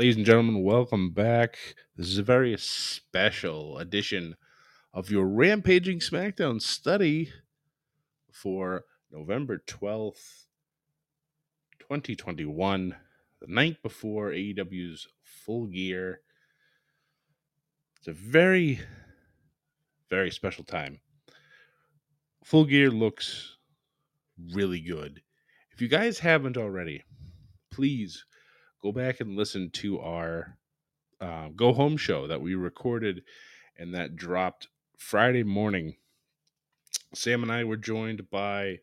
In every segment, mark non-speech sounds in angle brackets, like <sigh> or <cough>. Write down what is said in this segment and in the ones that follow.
Ladies and gentlemen, welcome back. This is a very special edition of your Rampaging SmackDown study for November 12th, 2021, the night before AEW's full gear. It's a very, very special time. Full gear looks really good. If you guys haven't already, please go back and listen to our uh, go home show that we recorded and that dropped Friday morning. Sam and I were joined by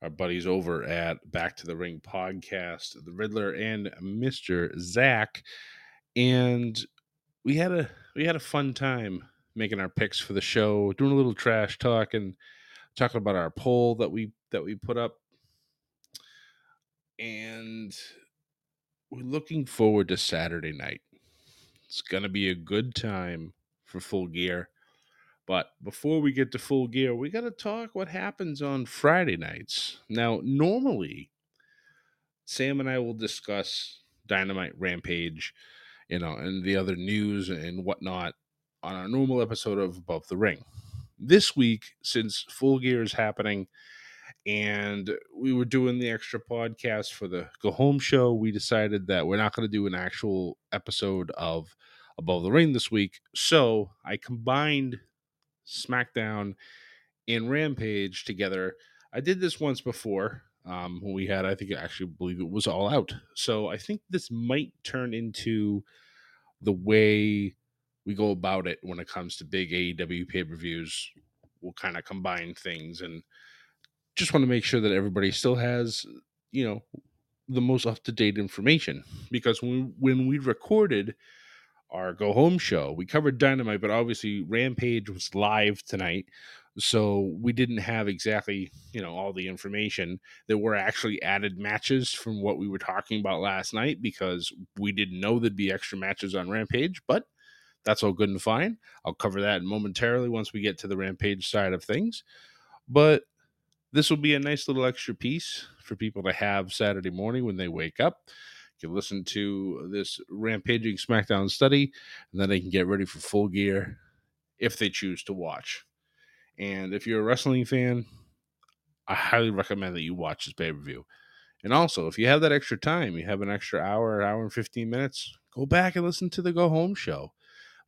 our buddies over at Back to the Ring podcast, the Riddler and Mister Zach, and we had a we had a fun time making our picks for the show, doing a little trash talk and talking about our poll that we that we put up, and we're looking forward to Saturday night. It's going to be a good time for full gear. But before we get to full gear, we got to talk what happens on Friday nights. Now, normally, Sam and I will discuss Dynamite Rampage, you know, and the other news and whatnot on our normal episode of Above the Ring. This week, since Full Gear is happening, and we were doing the extra podcast for the go home show. We decided that we're not going to do an actual episode of above the ring this week so i combined smackdown and rampage together. I did this once before um, when we had i think i actually believe it was all out. So i think this might turn into the way we go about it when it comes to big aew pay-per-views. We'll kind of combine things and just want to make sure that everybody still has, you know, the most up to date information because when when we recorded our go home show, we covered Dynamite, but obviously Rampage was live tonight, so we didn't have exactly you know all the information. There were actually added matches from what we were talking about last night because we didn't know there'd be extra matches on Rampage, but that's all good and fine. I'll cover that momentarily once we get to the Rampage side of things. But this will be a nice little extra piece for people to have Saturday morning when they wake up. You can listen to this rampaging SmackDown study, and then they can get ready for full gear if they choose to watch. And if you're a wrestling fan, I highly recommend that you watch this pay per view. And also, if you have that extra time, you have an extra hour, hour and 15 minutes, go back and listen to the Go Home show.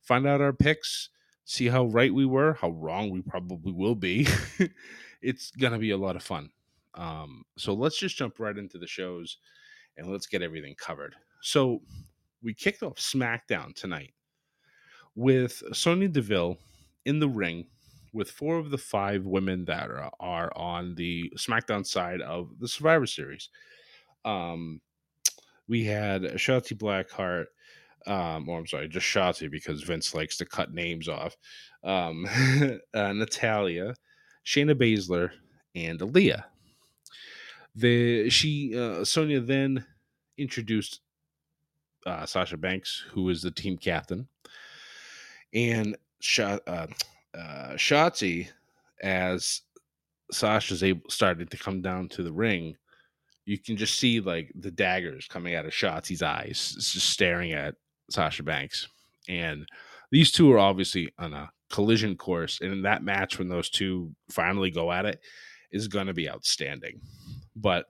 Find out our picks, see how right we were, how wrong we probably will be. <laughs> it's gonna be a lot of fun. Um, so let's just jump right into the shows and let's get everything covered. So we kicked off SmackDown tonight with Sonya Deville in the ring with four of the five women that are, are on the SmackDown side of the Survivor Series. Um, we had Shotzi Blackheart, um, or I'm sorry, just Shotzi because Vince likes to cut names off. Um, <laughs> uh, Natalya, Shayna Baszler, and Aliyah. The she uh, Sonya then introduced uh, Sasha Banks, who is the team captain, and Shot uh, uh, Shotzi as Sasha's able started to come down to the ring. You can just see like the daggers coming out of Shotzi's eyes, just staring at Sasha Banks, and these two are obviously on a collision course, and in that match, when those two finally go at it, is going to be outstanding. But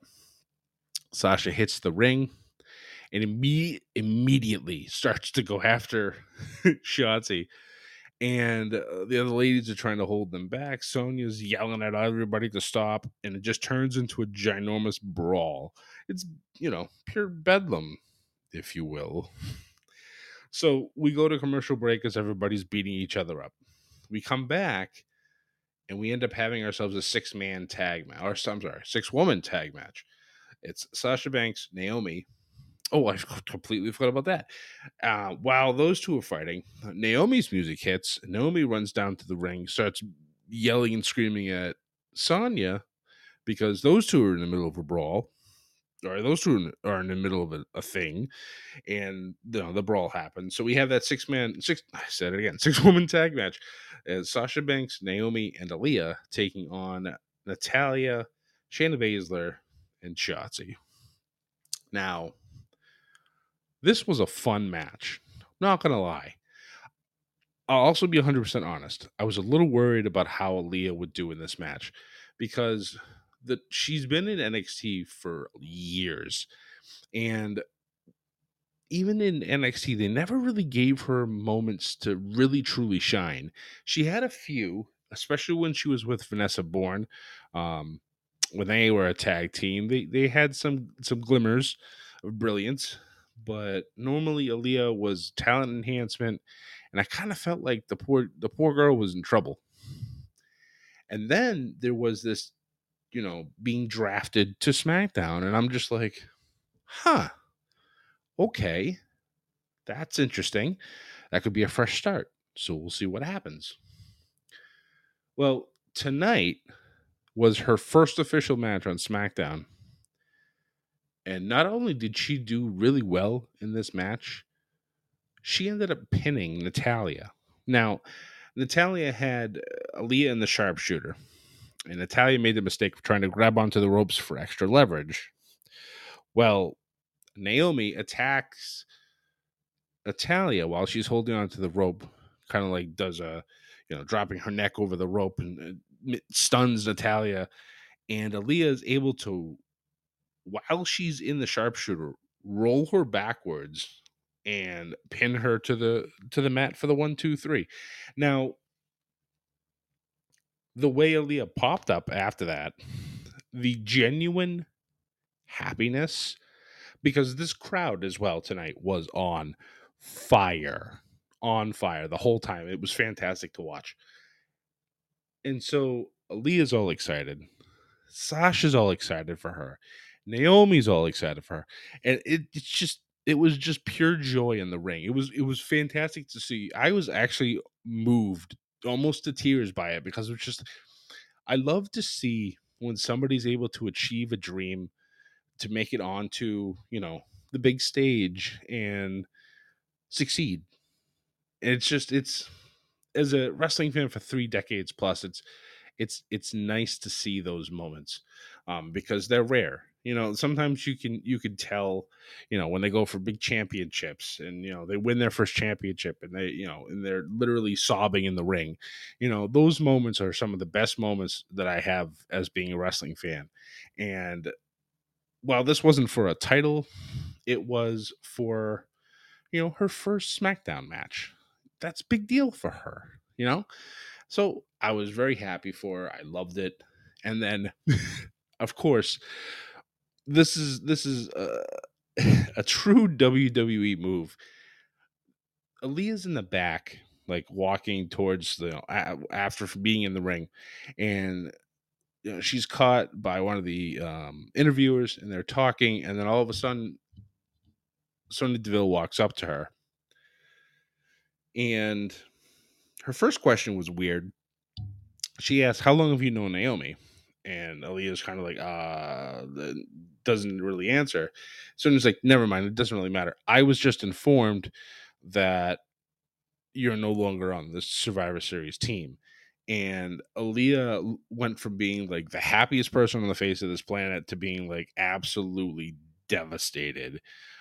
Sasha hits the ring and imme- immediately starts to go after <laughs> Shotzi. And uh, the other ladies are trying to hold them back. Sonya's yelling at everybody to stop, and it just turns into a ginormous brawl. It's, you know, pure bedlam, if you will. <laughs> So we go to commercial break as everybody's beating each other up. We come back and we end up having ourselves a six man tag match, or I'm sorry, six woman tag match. It's Sasha Banks, Naomi. Oh, I <laughs> completely forgot about that. Uh, while those two are fighting, Naomi's music hits. Naomi runs down to the ring, starts yelling and screaming at Sonya because those two are in the middle of a brawl or those two are in the middle of a, a thing, and you know, the brawl happens. So we have that six man, six. <sighs> I said it again, <laughs> six woman tag match. As Sasha Banks, Naomi, and Aliyah taking on Natalya, Shayna Baszler, and Shotzi. Now, this was a fun match. Not gonna lie. I'll also be 100% honest. I was a little worried about how Aliyah would do in this match because that she's been in NXT for years, and even in NXT, they never really gave her moments to really truly shine. She had a few, especially when she was with Vanessa Borne, um, when they were a tag team. They they had some some glimmers of brilliance, but normally Aliyah was talent enhancement, and I kind of felt like the poor the poor girl was in trouble. And then there was this you know, being drafted to SmackDown. And I'm just like, huh, okay, that's interesting. That could be a fresh start. So we'll see what happens. Well, tonight was her first official match on SmackDown. And not only did she do really well in this match, she ended up pinning Natalya. Now, Natalya had Aliyah in the sharpshooter and Natalya made the mistake of trying to grab onto the ropes for extra leverage. Well, Naomi attacks Natalya while she's holding onto the rope, kind of like does a, you know, dropping her neck over the rope and stuns Natalya. And Aliyah is able to, while she's in the sharpshooter, roll her backwards and pin her to the to the mat for the one two three. Now the way Aliyah popped up after that, the genuine happiness, because this crowd as well tonight was on fire, on fire the whole time. It was fantastic to watch. And so Aliyah's all excited. Sasha's all excited for her. Naomi's all excited for her. And it, it's just it was just pure joy in the ring. It was it was fantastic to see. I was actually moved almost to tears by it because it's just I love to see when somebody's able to achieve a dream to make it onto, you know, the big stage and succeed. it's just it's as a wrestling fan for 3 decades plus it's it's it's nice to see those moments um, because they're rare you know sometimes you can you can tell you know when they go for big championships and you know they win their first championship and they you know and they're literally sobbing in the ring you know those moments are some of the best moments that i have as being a wrestling fan. And while this wasn't for a title it was for you know her first smackdown match. That's big deal for her you know? So i was very happy for her i loved it. And then <laughs> of course this is this is a, <laughs> a true WWE move. Aliyah's in the back, like walking towards the after being in the ring, and you know, she's caught by one of the um, interviewers, and they're talking, and then all of a sudden, Sonya Deville walks up to her, and her first question was weird. She asked, "How long have you known Naomi?" And Aliyah's kind of like, "Uh, doesn't really answer. So he's like, never mind, it doesn't really matter. I was just informed that you're no longer on the Survivor Series team. And Aliyah went from being like the happiest person on the face of this planet to being like absolutely devastated.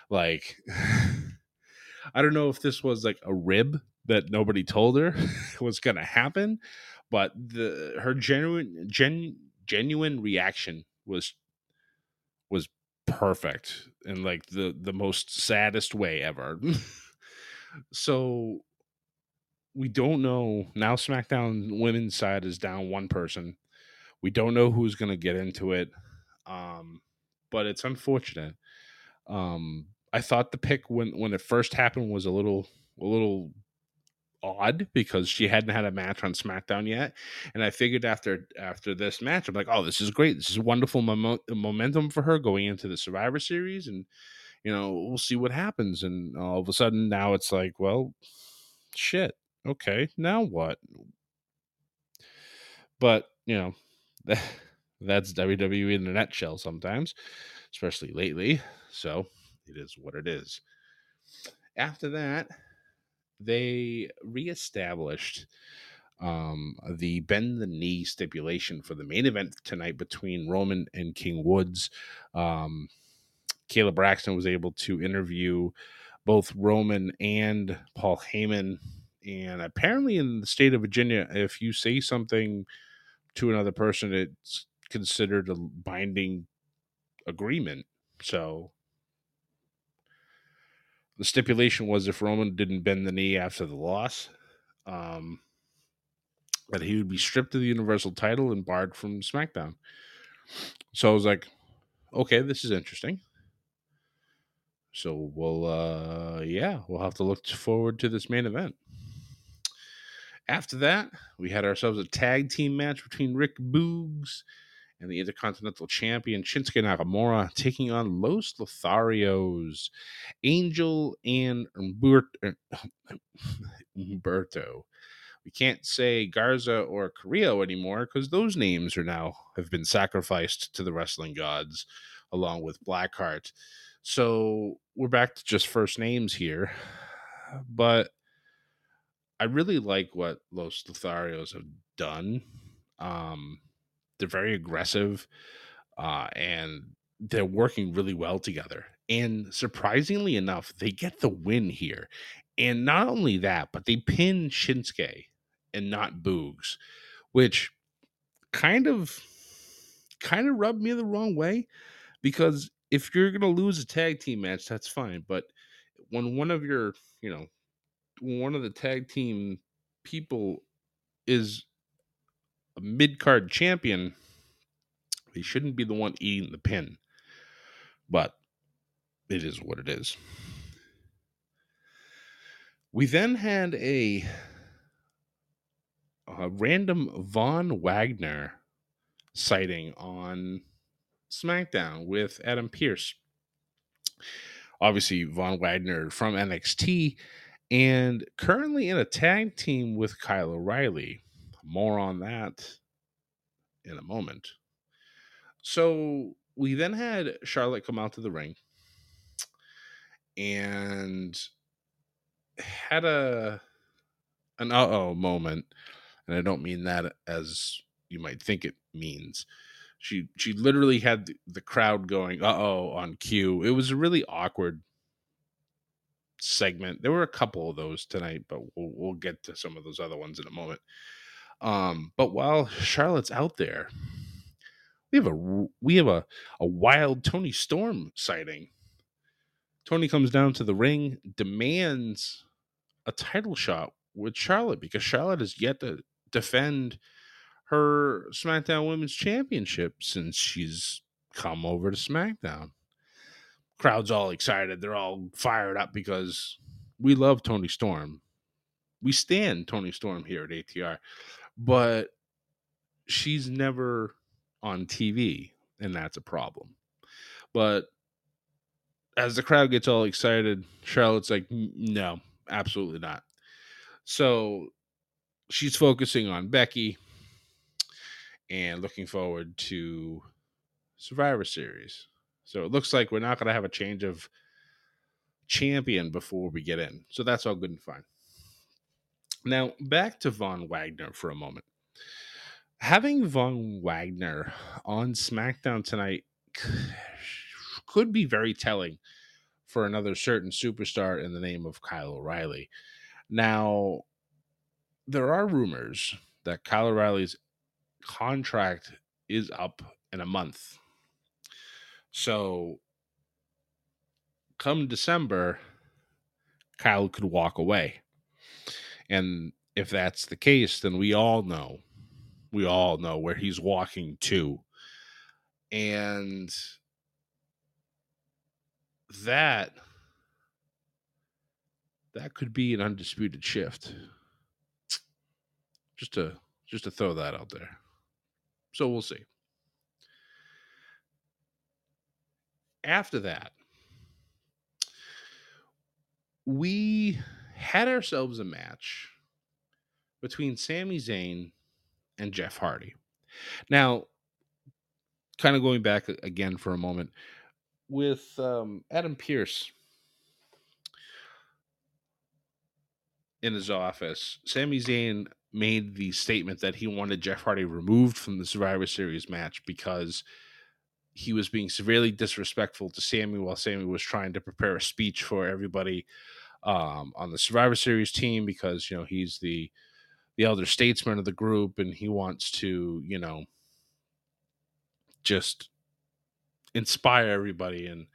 Like, <laughs> I don't know if this was like a rib that nobody told her <laughs> was going to happen, but the her genuine gen, genuine reaction was perfect in like the the most saddest way ever. <laughs> so we don't know now SmackDown women's side is down one person. We don't know who's going to get into it. Um but it's unfortunate. Um I thought the pick when when it first happened was a little a little odd because she hadn't had a match on SmackDown yet, and I figured after after this match, I'm like, oh, this is great. This is wonderful mom- momentum for her going into the Survivor Series, and you know we'll see what happens. And all of a sudden now it's like, well, shit. Okay, now what? But you know, <laughs> that's WWE in a nutshell sometimes, especially lately. So it is what it is. After that, they reestablished um, the bend the knee stipulation for the main event tonight between Roman and King Woods. Um, Kayla Braxton was able to interview both Roman and Paul Heyman. And apparently, in the state of Virginia, if you say something to another person, it's considered a binding agreement. So the stipulation was if Roman didn't bend the knee after the loss, um, that he would be stripped of the Universal title and barred from SmackDown. So I was like, okay, this is interesting. So we'll, uh, yeah, we'll have to look forward to this main event. After that, we had ourselves a tag team match between Rick Boogs and the Intercontinental Champion Shinsuke Nakamura taking on Los Lotharios, Angel and <laughs> Umberto. We can't say Garza or Carrillo anymore because those names are now have been sacrificed to the wrestling gods along with Blackheart. So we're back to just first names here. But I really like what Los Lotharios have done. Um, they're very aggressive, uh, and they're working really well together. And surprisingly enough, they get the win here. And not only that, but they pin Shinsuke and not Boogs, which kind of kind of rubbed me the wrong way because if you're going to lose a tag team match, that's fine. But when one of your, you know, one of the tag team people is a mid card champion, they shouldn't be the one eating the pin. But it is what it is. We then had a, a random Von Wagner sighting on SmackDown with Adam Pearce. Obviously, Von Wagner from NXT and currently in a tag team with Kyle O'Reilly. More on that in a moment. So we then had Charlotte come out to the ring and had a an uh-oh moment and I don't mean that as you might think it means. She she literally had the, crowd going uh-oh on cue. It was a really awkward segment. There were a couple of those tonight, but we'll, we'll get to some of those other ones in a moment. Um, but while Charlotte's out there, we have a we have a, a wild Toni Storm sighting. Toni comes down to the ring, demands a title shot with Charlotte because Charlotte has yet to defend her SmackDown Women's Championship since she's come over to SmackDown crowd's all excited. They're all fired up because we love Toni Storm. We stand Toni Storm here at ATR, but she's never on TV, and that's a problem. But as the crowd gets all excited, Charlotte's like, no, absolutely not. So she's focusing on Becky and looking forward to Survivor Series. So it looks like we're not going to have a change of champion before we get in. So that's all good and fine. Now, back to Von Wagner for a moment. Having Von Wagner on SmackDown tonight could be very telling for another certain superstar in the name of Kyle O'Reilly. Now, there are rumors that Kyle O'Reilly's contract is up in a month. So, come December, Kyle could walk away. And if that's the case, then we all know, we all know where he's walking to. And that that could be an undisputed shift. Just to just to throw that out there. So we'll see. After that, we had ourselves a match between Sami Zayn and Jeff Hardy. Now, kind of going back again for a moment with um, Adam Pearce in his office, Sami Zayn made the statement that he wanted Jeff Hardy removed from the Survivor Series match because he was being severely disrespectful to Sami while Sami was trying to prepare a speech for everybody um, on the Survivor Series team because you know he's the the elder statesman of the group and he wants to you know just inspire everybody and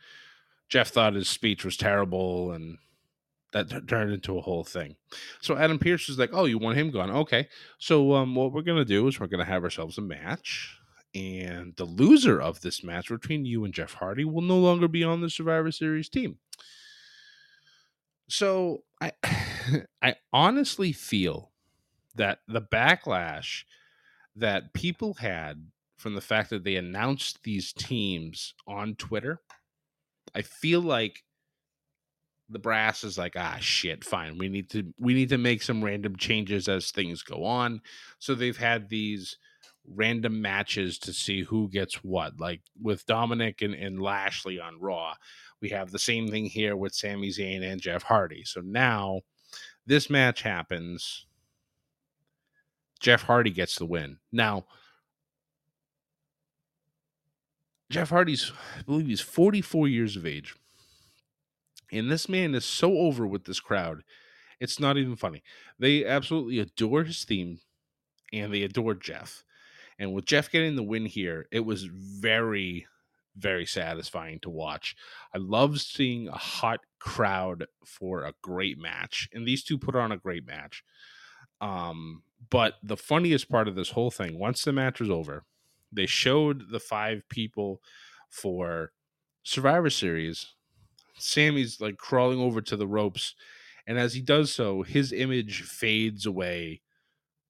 Jeff thought his speech was terrible and that t- turned into a whole thing. So Adam Pearce is like, "Oh, you want him gone? Okay. So um, what we're gonna do is we're gonna have ourselves a match, and the loser of this match between you and Jeff Hardy will no longer be on the Survivor Series team." So I, <laughs> I honestly feel that the backlash that people had from the fact that they announced these teams on Twitter, I feel like the brass is like ah shit fine we need to we need to make some random changes as things go on. So they've had these random matches to see who gets what like with dominic and, and lashley on raw we have the same thing here with Sami Zayn and Jeff Hardy. So now this match happens. Jeff Hardy gets the win. Now, Jeff Hardy's, I believe he's 44 years of age. And this man is so over with this crowd. It's not even funny. They absolutely adore his theme and they adore Jeff. And with Jeff getting the win here, it was very, very satisfying to watch. I love seeing a hot crowd for a great match. And these two put on a great match. Um, but the funniest part of this whole thing, once the match was over, they showed the five people for Survivor Series Sami's like crawling over to the ropes, and as he does so, his image fades away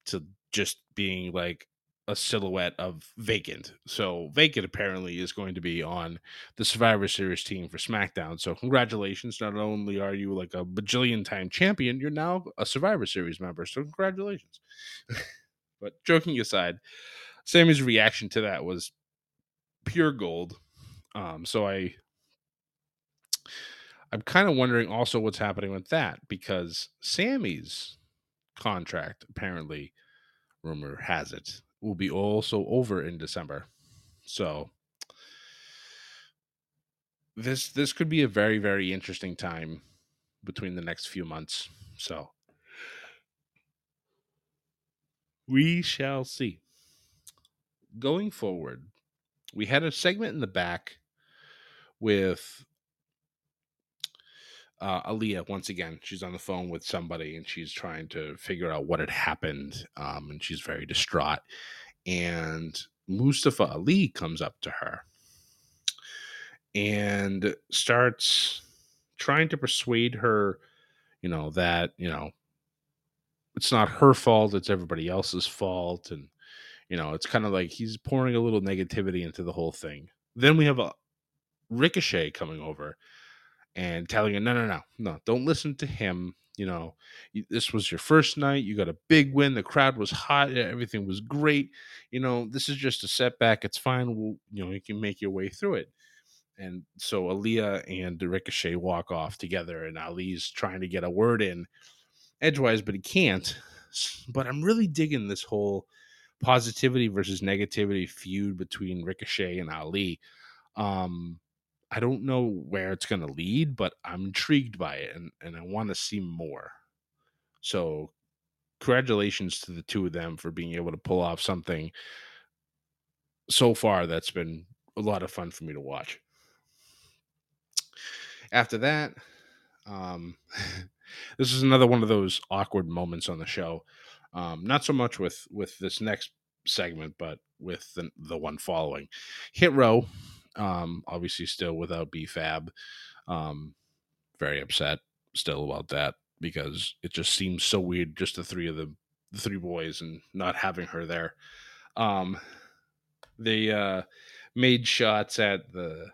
to just being like a silhouette of Vacant. So Vacant apparently is going to be on the Survivor Series team for SmackDown. So congratulations! Not only are you like a bajillion time champion, you're now a Survivor Series member. So congratulations. <laughs> but joking aside, Sami's reaction to that was pure gold. Um, so I I'm kind of wondering also what's happening with that because Sami's contract apparently, rumor has it, will be also over in December. So this this could be a very very interesting time between the next few months. So we shall see. Going forward, we had a segment in the back with uh, Aliyah, once again, she's on the phone with somebody and she's trying to figure out what had happened. Um, and she's very distraught. And Mustafa Ali comes up to her and starts trying to persuade her, you know, that, you know, it's not her fault, it's everybody else's fault. And, you know, it's kind of like he's pouring a little negativity into the whole thing. Then we have a Ricochet coming over and telling you, no, no, no, no, don't listen to him. You know, this was your first night. You got a big win. The crowd was hot. Everything was great. You know, this is just a setback. It's fine. We'll, you know, you can make your way through it. And so Aliyah and Ricochet walk off together, and Ali's trying to get a word in edgewise, but he can't. But I'm really digging this whole positivity versus negativity feud between Ricochet and Ali. Um, I don't know where it's going to lead, but I'm intrigued by it and, and I want to see more. So, congratulations to the two of them for being able to pull off something so far that's been a lot of fun for me to watch. After that, um, <laughs> this is another one of those awkward moments on the show. Um, not so much with with this next segment, but with the, the one following. Hit row, um, obviously still without BFAB. Um, very upset still about that because it just seems so weird, just the three of the, the three boys and not having her there. Um, they uh, made shots at the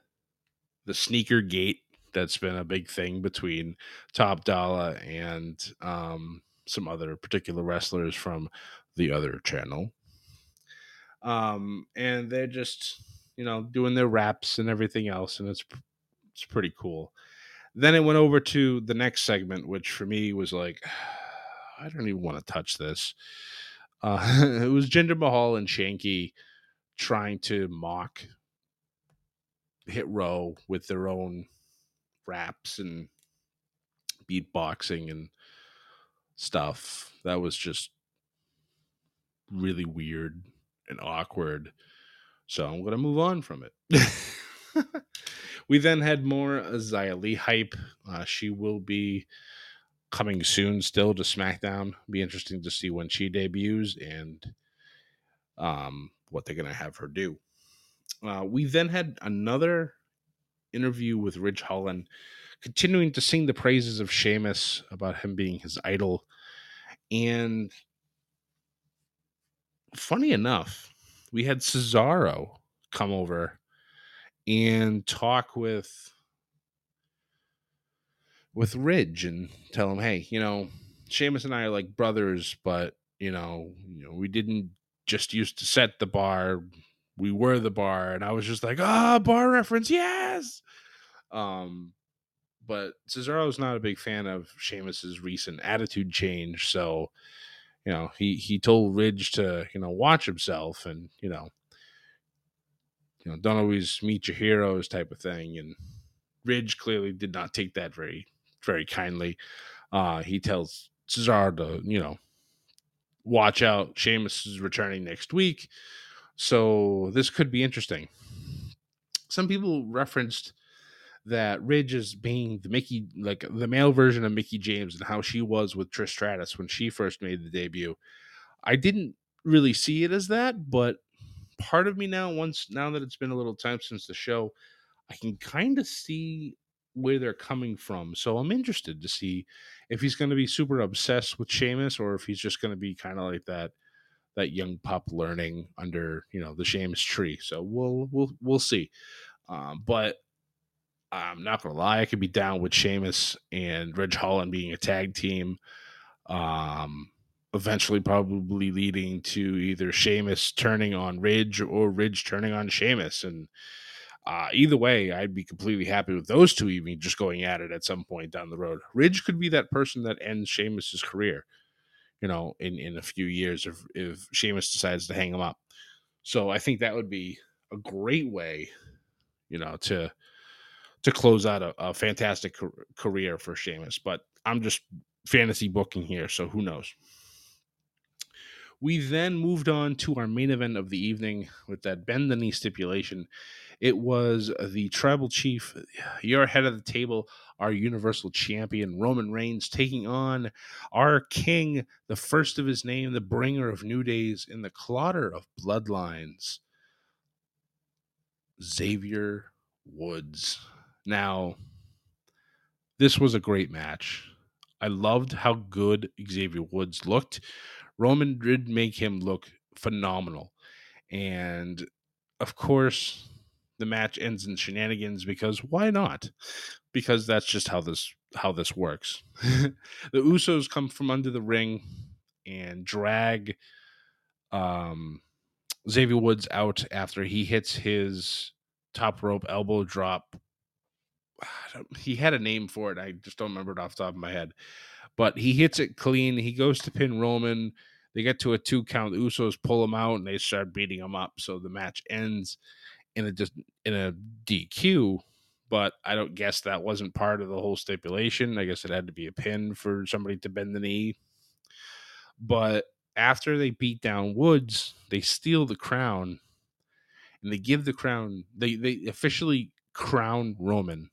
the sneaker gate that's been a big thing between Top Dollar and um, some other particular wrestlers from the other channel. Um, and they're just you know doing their raps and everything else, and it's it's pretty cool. Then it went over to the next segment, which for me was like, <sighs> I don't even want to touch this. Uh, <laughs> it was Jinder Mahal and Shanky trying to mock Hit Row with their own raps and beatboxing and stuff. That was just really weird and awkward. So I'm going to move on from it. <laughs> we then had more Xia Li hype. Uh, she will be coming soon still to SmackDown. Be interesting to see when she debuts and um, what they're going to have her do. Uh, we then had another interview with Ridge Holland, continuing to sing the praises of Sheamus about him being his idol. And funny enough, we had Cesaro come over and talk with with Ridge and tell him, hey, you know, Sheamus and I are like brothers, but you know, you know, we didn't just used to set the bar. We were the bar, and I was just like, ah, oh, bar reference, yes. Um, but Cesaro's not a big fan of Sheamus's recent attitude change, so you know he he told Ridge to you know watch himself and you know you know don't always meet your heroes type of thing, and Ridge clearly did not take that very very kindly. Uh, he tells Cesaro to you know watch out. Sheamus is returning next week. So this could be interesting. Some people referenced that Ridge is being the Mickie, like the male version of Mickie James and how she was with Trish Stratus when she first made the debut. I didn't really see it as that, but part of me now, once now that it's been a little time since the show, I can kind of see where they're coming from. So I'm interested to see if he's going to be super obsessed with Sheamus or if he's just going to be kind of like that that young pup learning under you know the Sheamus tree. So we'll we'll we'll see. Um, but I'm not gonna lie, I could be down with Sheamus and Ridge Holland being a tag team. Um, eventually, probably leading to either Sheamus turning on Ridge or Ridge turning on Sheamus, and uh, either way, I'd be completely happy with those two even just going at it at some point down the road. Ridge could be that person that ends Sheamus's career, you know, in, in a few years if if Sheamus decides to hang him up. So I think that would be a great way, you know, to to close out a, a fantastic career for Sheamus. But I'm just fantasy booking here, so who knows? We then moved on to our main event of the evening with that bend the knee stipulation. It was the tribal chief, your head of the table, our universal champion, Roman Reigns, taking on our king, the first of his name, the bringer of new days in the clatter of bloodlines, Xavier Woods. Now, this was a great match. I loved how good Xavier Woods looked. Roman did make him look phenomenal. And of course, the match ends in shenanigans because why not? Because that's just how this how this works. <laughs> the Usos come from under the ring and drag um, Xavier Woods out after he hits his top rope elbow drop. He had a name for it. I just don't remember it off the top of my head. But he hits it clean. He goes to pin Roman. They get to a two count. The Usos pull him out and they start beating him up. So the match ends in a just in a DQ, but I don't guess that wasn't part of the whole stipulation. I guess it had to be a pin for somebody to bend the knee. But after they beat down Woods, they steal the crown and they give the crown they they officially crown Roman.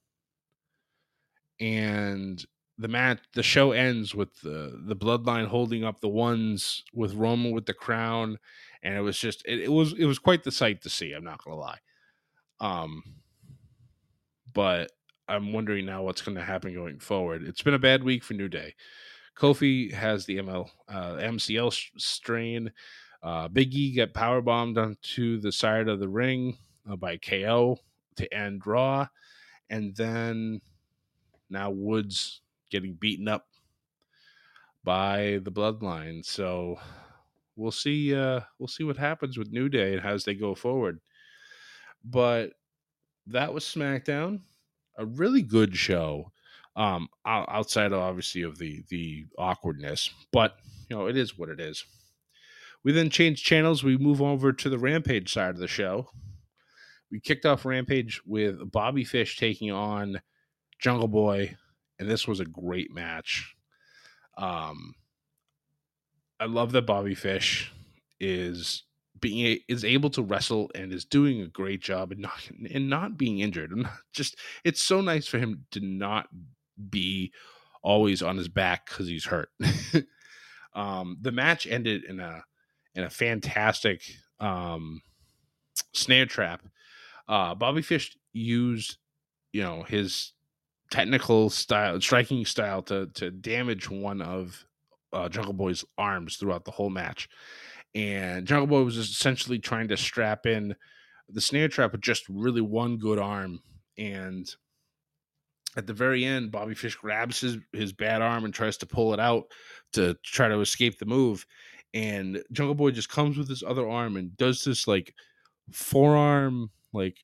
And the match the show ends with the the bloodline holding up the ones with Roman with the crown and it was just it, it was it was quite the sight to see, I'm not going to lie. Um but I'm wondering now what's going to happen going forward. It's been a bad week for New Day. Kofi has the ML uh, MCL strain. Uh, Big E got power bombed onto the side of the ring uh, by KO to end Raw, and then now Woods getting beaten up by the Bloodline. So we'll see. Uh, we'll see what happens with New Day and as they go forward. But that was SmackDown, a really good show um, outside of obviously of the the awkwardness. But you know, it is what it is. We then change channels. We move over to the Rampage side of the show. We kicked off Rampage with Bobby Fish taking on Jungle Boy, and this was a great match. Um, I love that Bobby Fish is being is able to wrestle and is doing a great job and not and not being injured. And just it's so nice for him to not be always on his back because he's hurt. <laughs> um, the match ended in a in a fantastic um, snare trap. Uh, Bobby Fish used, you know, his technical style, striking style to to damage one of uh, Jungle Boy's arms throughout the whole match. And Jungle Boy was essentially trying to strap in the snare trap with just really one good arm. And at the very end, Bobby Fish grabs his, his bad arm and tries to pull it out to try to escape the move. And Jungle Boy just comes with his other arm and does this like forearm, like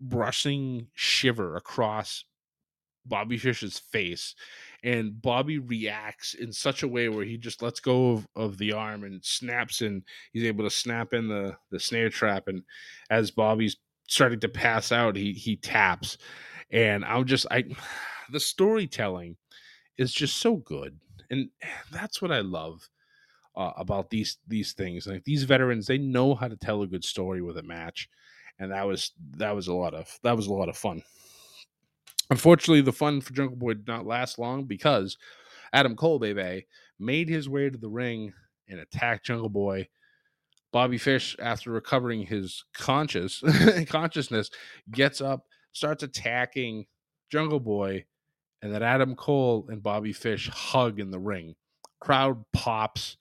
brushing shiver across Bobby Fish's face. And Bobby reacts in such a way where he just lets go of, of the arm and snaps and he's able to snap in the, the snare trap. And as Bobby's starting to pass out, he he taps and i'm just i <sighs> the storytelling is just so good and <sighs> that's what i love uh, about these these things like these veterans they know how to tell a good story with a match and that was that was a lot of that was a lot of fun unfortunately the fun for jungle boy did not last long because adam cole baby made his way to the ring and attacked jungle boy bobby fish after recovering his conscious <laughs> consciousness gets up starts attacking Jungle Boy, and then Adam Cole and Bobby Fish hug in the ring. Crowd pops.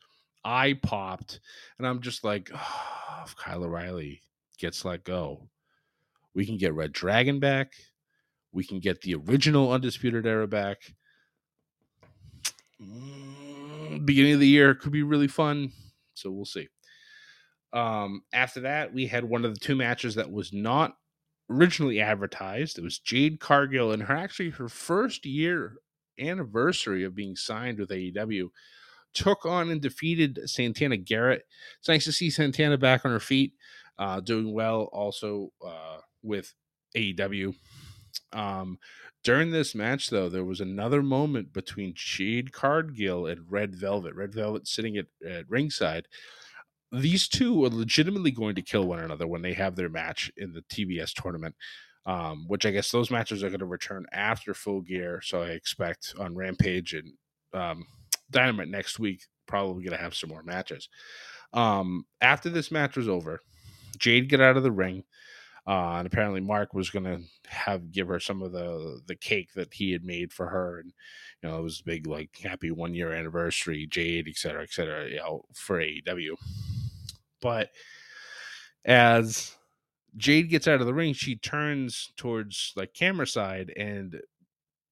I popped, and I'm just like, oh, if Kyle O'Reilly gets let go, we can get Red Dragon back. We can get the original Undisputed Era back. Mm, beginning of the year could be really fun, so we'll see. Um, after that, we had one of the two matches that was not originally advertised. It was Jade Cargill and her actually her first year anniversary of being signed with AEW. Took on and defeated Santana Garrett. It's nice to see Santana back on her feet, uh, doing well also uh, with AEW. Um, during this match, though, there was another moment between Jade Cargill and Red Velvet. Red Velvet sitting at, at ringside these two are legitimately going to kill one another when they have their match in the TBS tournament. Um, which I guess those matches are going to return after Full Gear. So I expect on Rampage and um, Dynamite next week, probably going to have some more matches. Um, after this match was over, Jade get out of the ring. Uh, and apparently Mark was gonna have give her some of the the cake that he had made for her, and you know it was big like happy one year anniversary, Jade, et cetera, et cetera, you know, for AEW. But as Jade gets out of the ring, she turns towards like camera side, and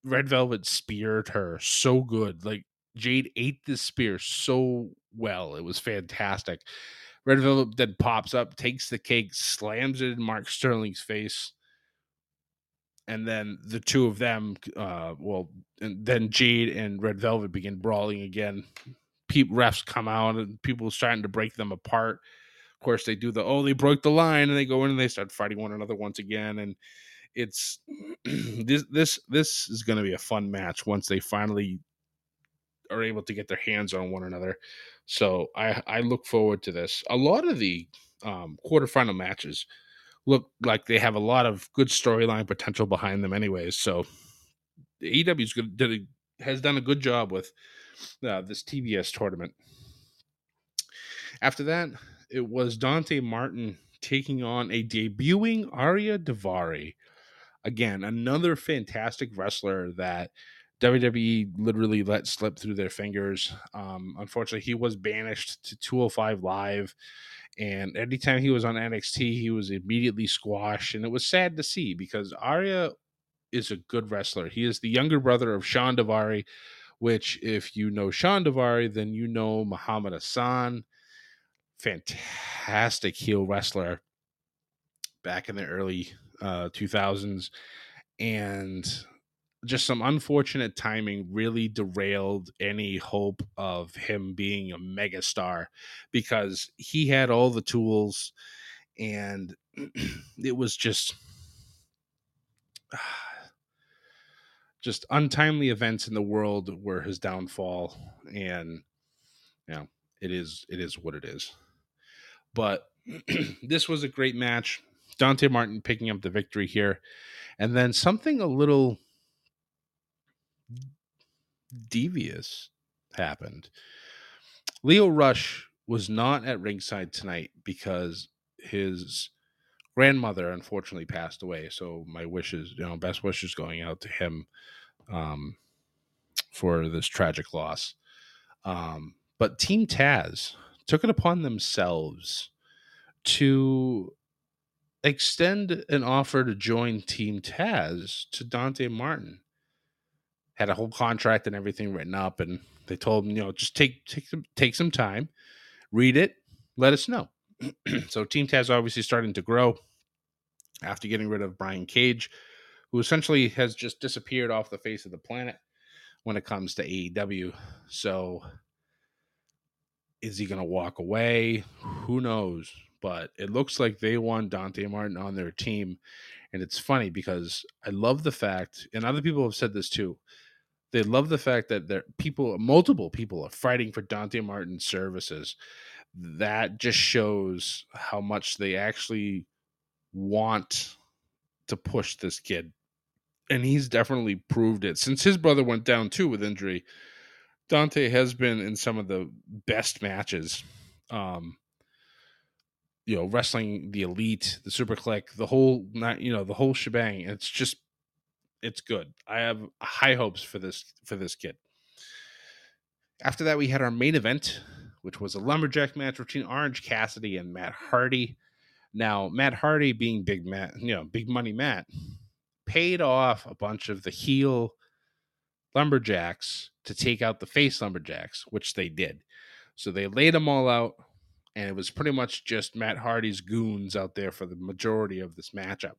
Red Velvet speared her so good. Like Jade ate this spear so well; it was fantastic. Red Velvet then pops up, takes the cake, slams it in Mark Sterling's face. And then the two of them, uh, well, and then Jade and Red Velvet begin brawling again. People, refs come out and people starting to break them apart. Of course, they do the oh, they broke the line, and they go in and they start fighting one another once again. And it's <clears throat> this this this is going to be a fun match once they finally are able to get their hands on one another. So I I look forward to this. A lot of the um, quarterfinal matches look like they have a lot of good storyline potential behind them, anyways. So AEW's good has done a good job with uh, this TBS tournament. After that, it was Dante Martin taking on a debuting Ariya Daivari. Again, another fantastic wrestler that WWE literally let slip through their fingers. Um, unfortunately, he was banished to 205 Live, and anytime he was on NXT, he was immediately squashed, and it was sad to see because Ariya is a good wrestler. He is the younger brother of Shawn Daivari, which, if you know Shawn Daivari, then you know Muhammad Hassan. Fantastic heel wrestler back in the early uh, 2000s. And just some unfortunate timing really derailed any hope of him being a megastar because he had all the tools and <clears throat> it was just <sighs> just untimely events in the world were his downfall and you know it is it is what it is. But <clears throat> this was a great match. Dante martin picking up the victory here. And then something a little devious happened. Lio Rush was not at ringside tonight because his grandmother unfortunately passed away. So my wishes, you know, best wishes going out to him um, for this tragic loss. Um, but Team Taz took it upon themselves to extend an offer to join Team Taz to Dante Martin had a whole contract and everything written up, and they told him, you know, just take take some take some time, read it, let us know. <clears throat> so Team Taz obviously starting to grow after getting rid of Brian Cage, who essentially has just disappeared off the face of the planet when it comes to AEW. So is he going to walk away? Who knows? But it looks like they want Dante Martin on their team. And it's funny because I love the fact, and other people have said this too they love the fact that there people multiple people are fighting for Dante Martin's services. That just shows how much they actually want to push this kid. And he's definitely proved it. Since his brother went down too with injury, Dante has been in some of the best matches. Um, you know, wrestling the elite, the SuperKliq, the whole not you know, the whole shebang. It's just it's good. I have high hopes for this for this kid. After that, we had our main event, which was a lumberjack match between Orange Cassidy and Matt Hardy. Now, Matt Hardy, being big Matt, you know, big money Matt, paid off a bunch of the heel lumberjacks to take out the face lumberjacks, which they did. So they laid them all out, and it was pretty much just Matt Hardy's goons out there for the majority of this matchup.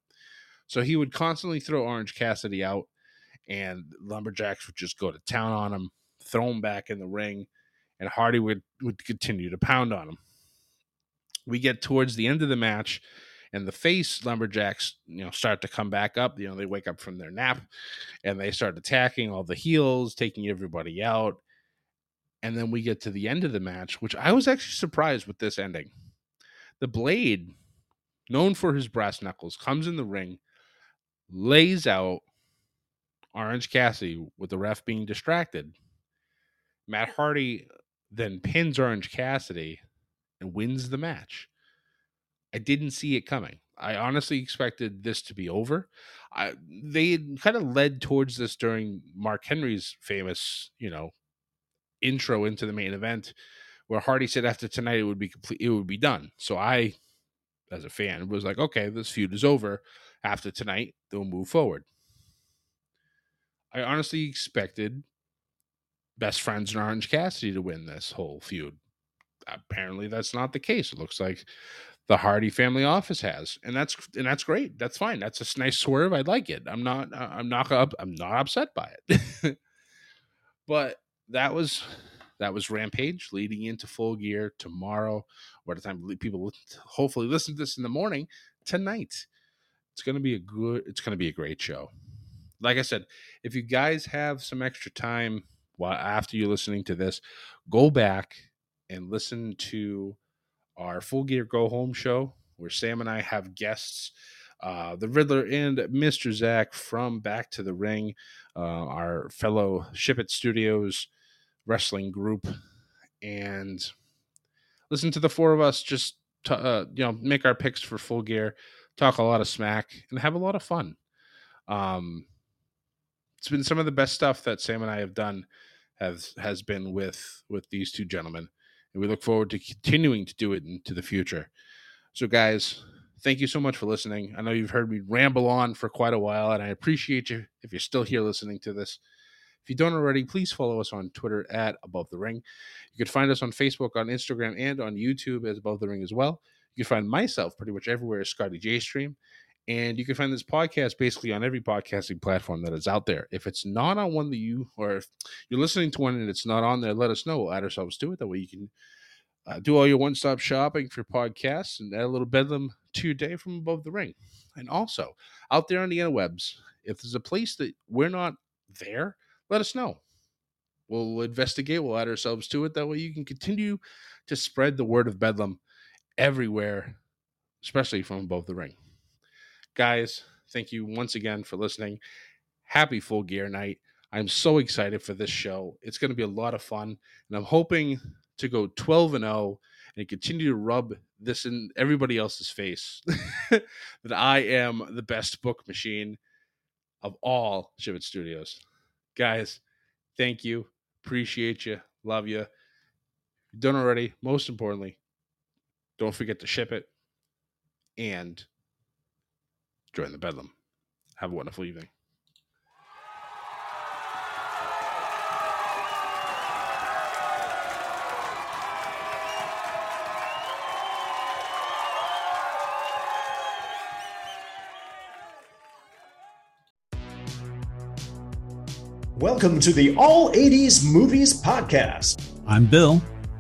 So he would constantly throw Orange Cassidy out, and Lumberjacks would just go to town on him, throw him back in the ring, and Hardy would, would continue to pound on him. We get towards the end of the match, and the face lumberjacks, you know, start to come back up. You know, they wake up from their nap and they start attacking all the heels, taking everybody out. And then we get to the end of the match, which I was actually surprised with this ending. The Blade, known for his brass knuckles, comes in the ring lays out Orange Cassidy with the ref being distracted. Matt Hardy then pins Orange Cassidy and wins the match. I didn't see it coming. I honestly expected this to be over. I, they kind of led towards this during Mark Henry's famous, you know, intro into the main event, where Hardy said after tonight it would be complete, it would be done. So I, as a fan, was like, okay, this feud is over after tonight, they'll move forward. I honestly expected best friends and Orange Cassidy to win this whole feud. Apparently, that's not the case. It looks like the Hardy family office has, and that's and that's great. That's fine. That's a nice swerve. I like it. I'm not. Uh, I'm not. I'm not upset by it. <laughs> but that was that was Rampage leading into Full Gear tomorrow. Or the time people hopefully listen to this in the morning tonight. It's to be a good it's to be a great show. Like I said, if you guys have some extra time while after you're listening to this, go back and listen to our Full Gear Go Home show where Sam and I have guests. Uh, the Riddler and Mr. Zach from Back to the Ring, uh, our fellow Ship It Studios wrestling group, and listen to the four of us just t- uh, you know make our picks for Full Gear, talk a lot of smack, and have a lot of fun. Um, it's been some of the best stuff that Sam and I have done has has been with with these two gentlemen, and we look forward to continuing to do it into the future. So, guys, thank you so much for listening. I know you've heard me ramble on for quite a while, and I appreciate you if you're still here listening to this. If you don't already, please follow us on Twitter at Above the Ring. You can find us on Facebook, on Instagram, and on YouTube as Above the Ring as well. You can find myself pretty much everywhere as Scotty J Stream. And you can find this podcast basically on every podcasting platform that is out there. If it's not on one that you, or if you're listening to one and it's not on there, let us know. We'll add ourselves to it. That way you can uh, do all your one stop shopping for podcasts and add a little bedlam to your day from above the ring. And also, out there on the interwebs, if there's a place that we're not there, let us know. We'll investigate, we'll add ourselves to it. That way you can continue to spread the word of Bedlam everywhere, especially from above the ring. Guys, thank you once again for listening. Happy full gear night. I'm so excited for this show. It's going to be a lot of fun, and I'm hoping to go 12 and 0 and continue to rub this in everybody else's face <laughs> that I am the best book machine of all Ship It Studios. Guys, thank you. Appreciate you. Love you. Done already. Most importantly, don't forget to ship it and join the bedlam. Have a wonderful evening. Welcome to the All 80s Movies Podcast. I'm Bill.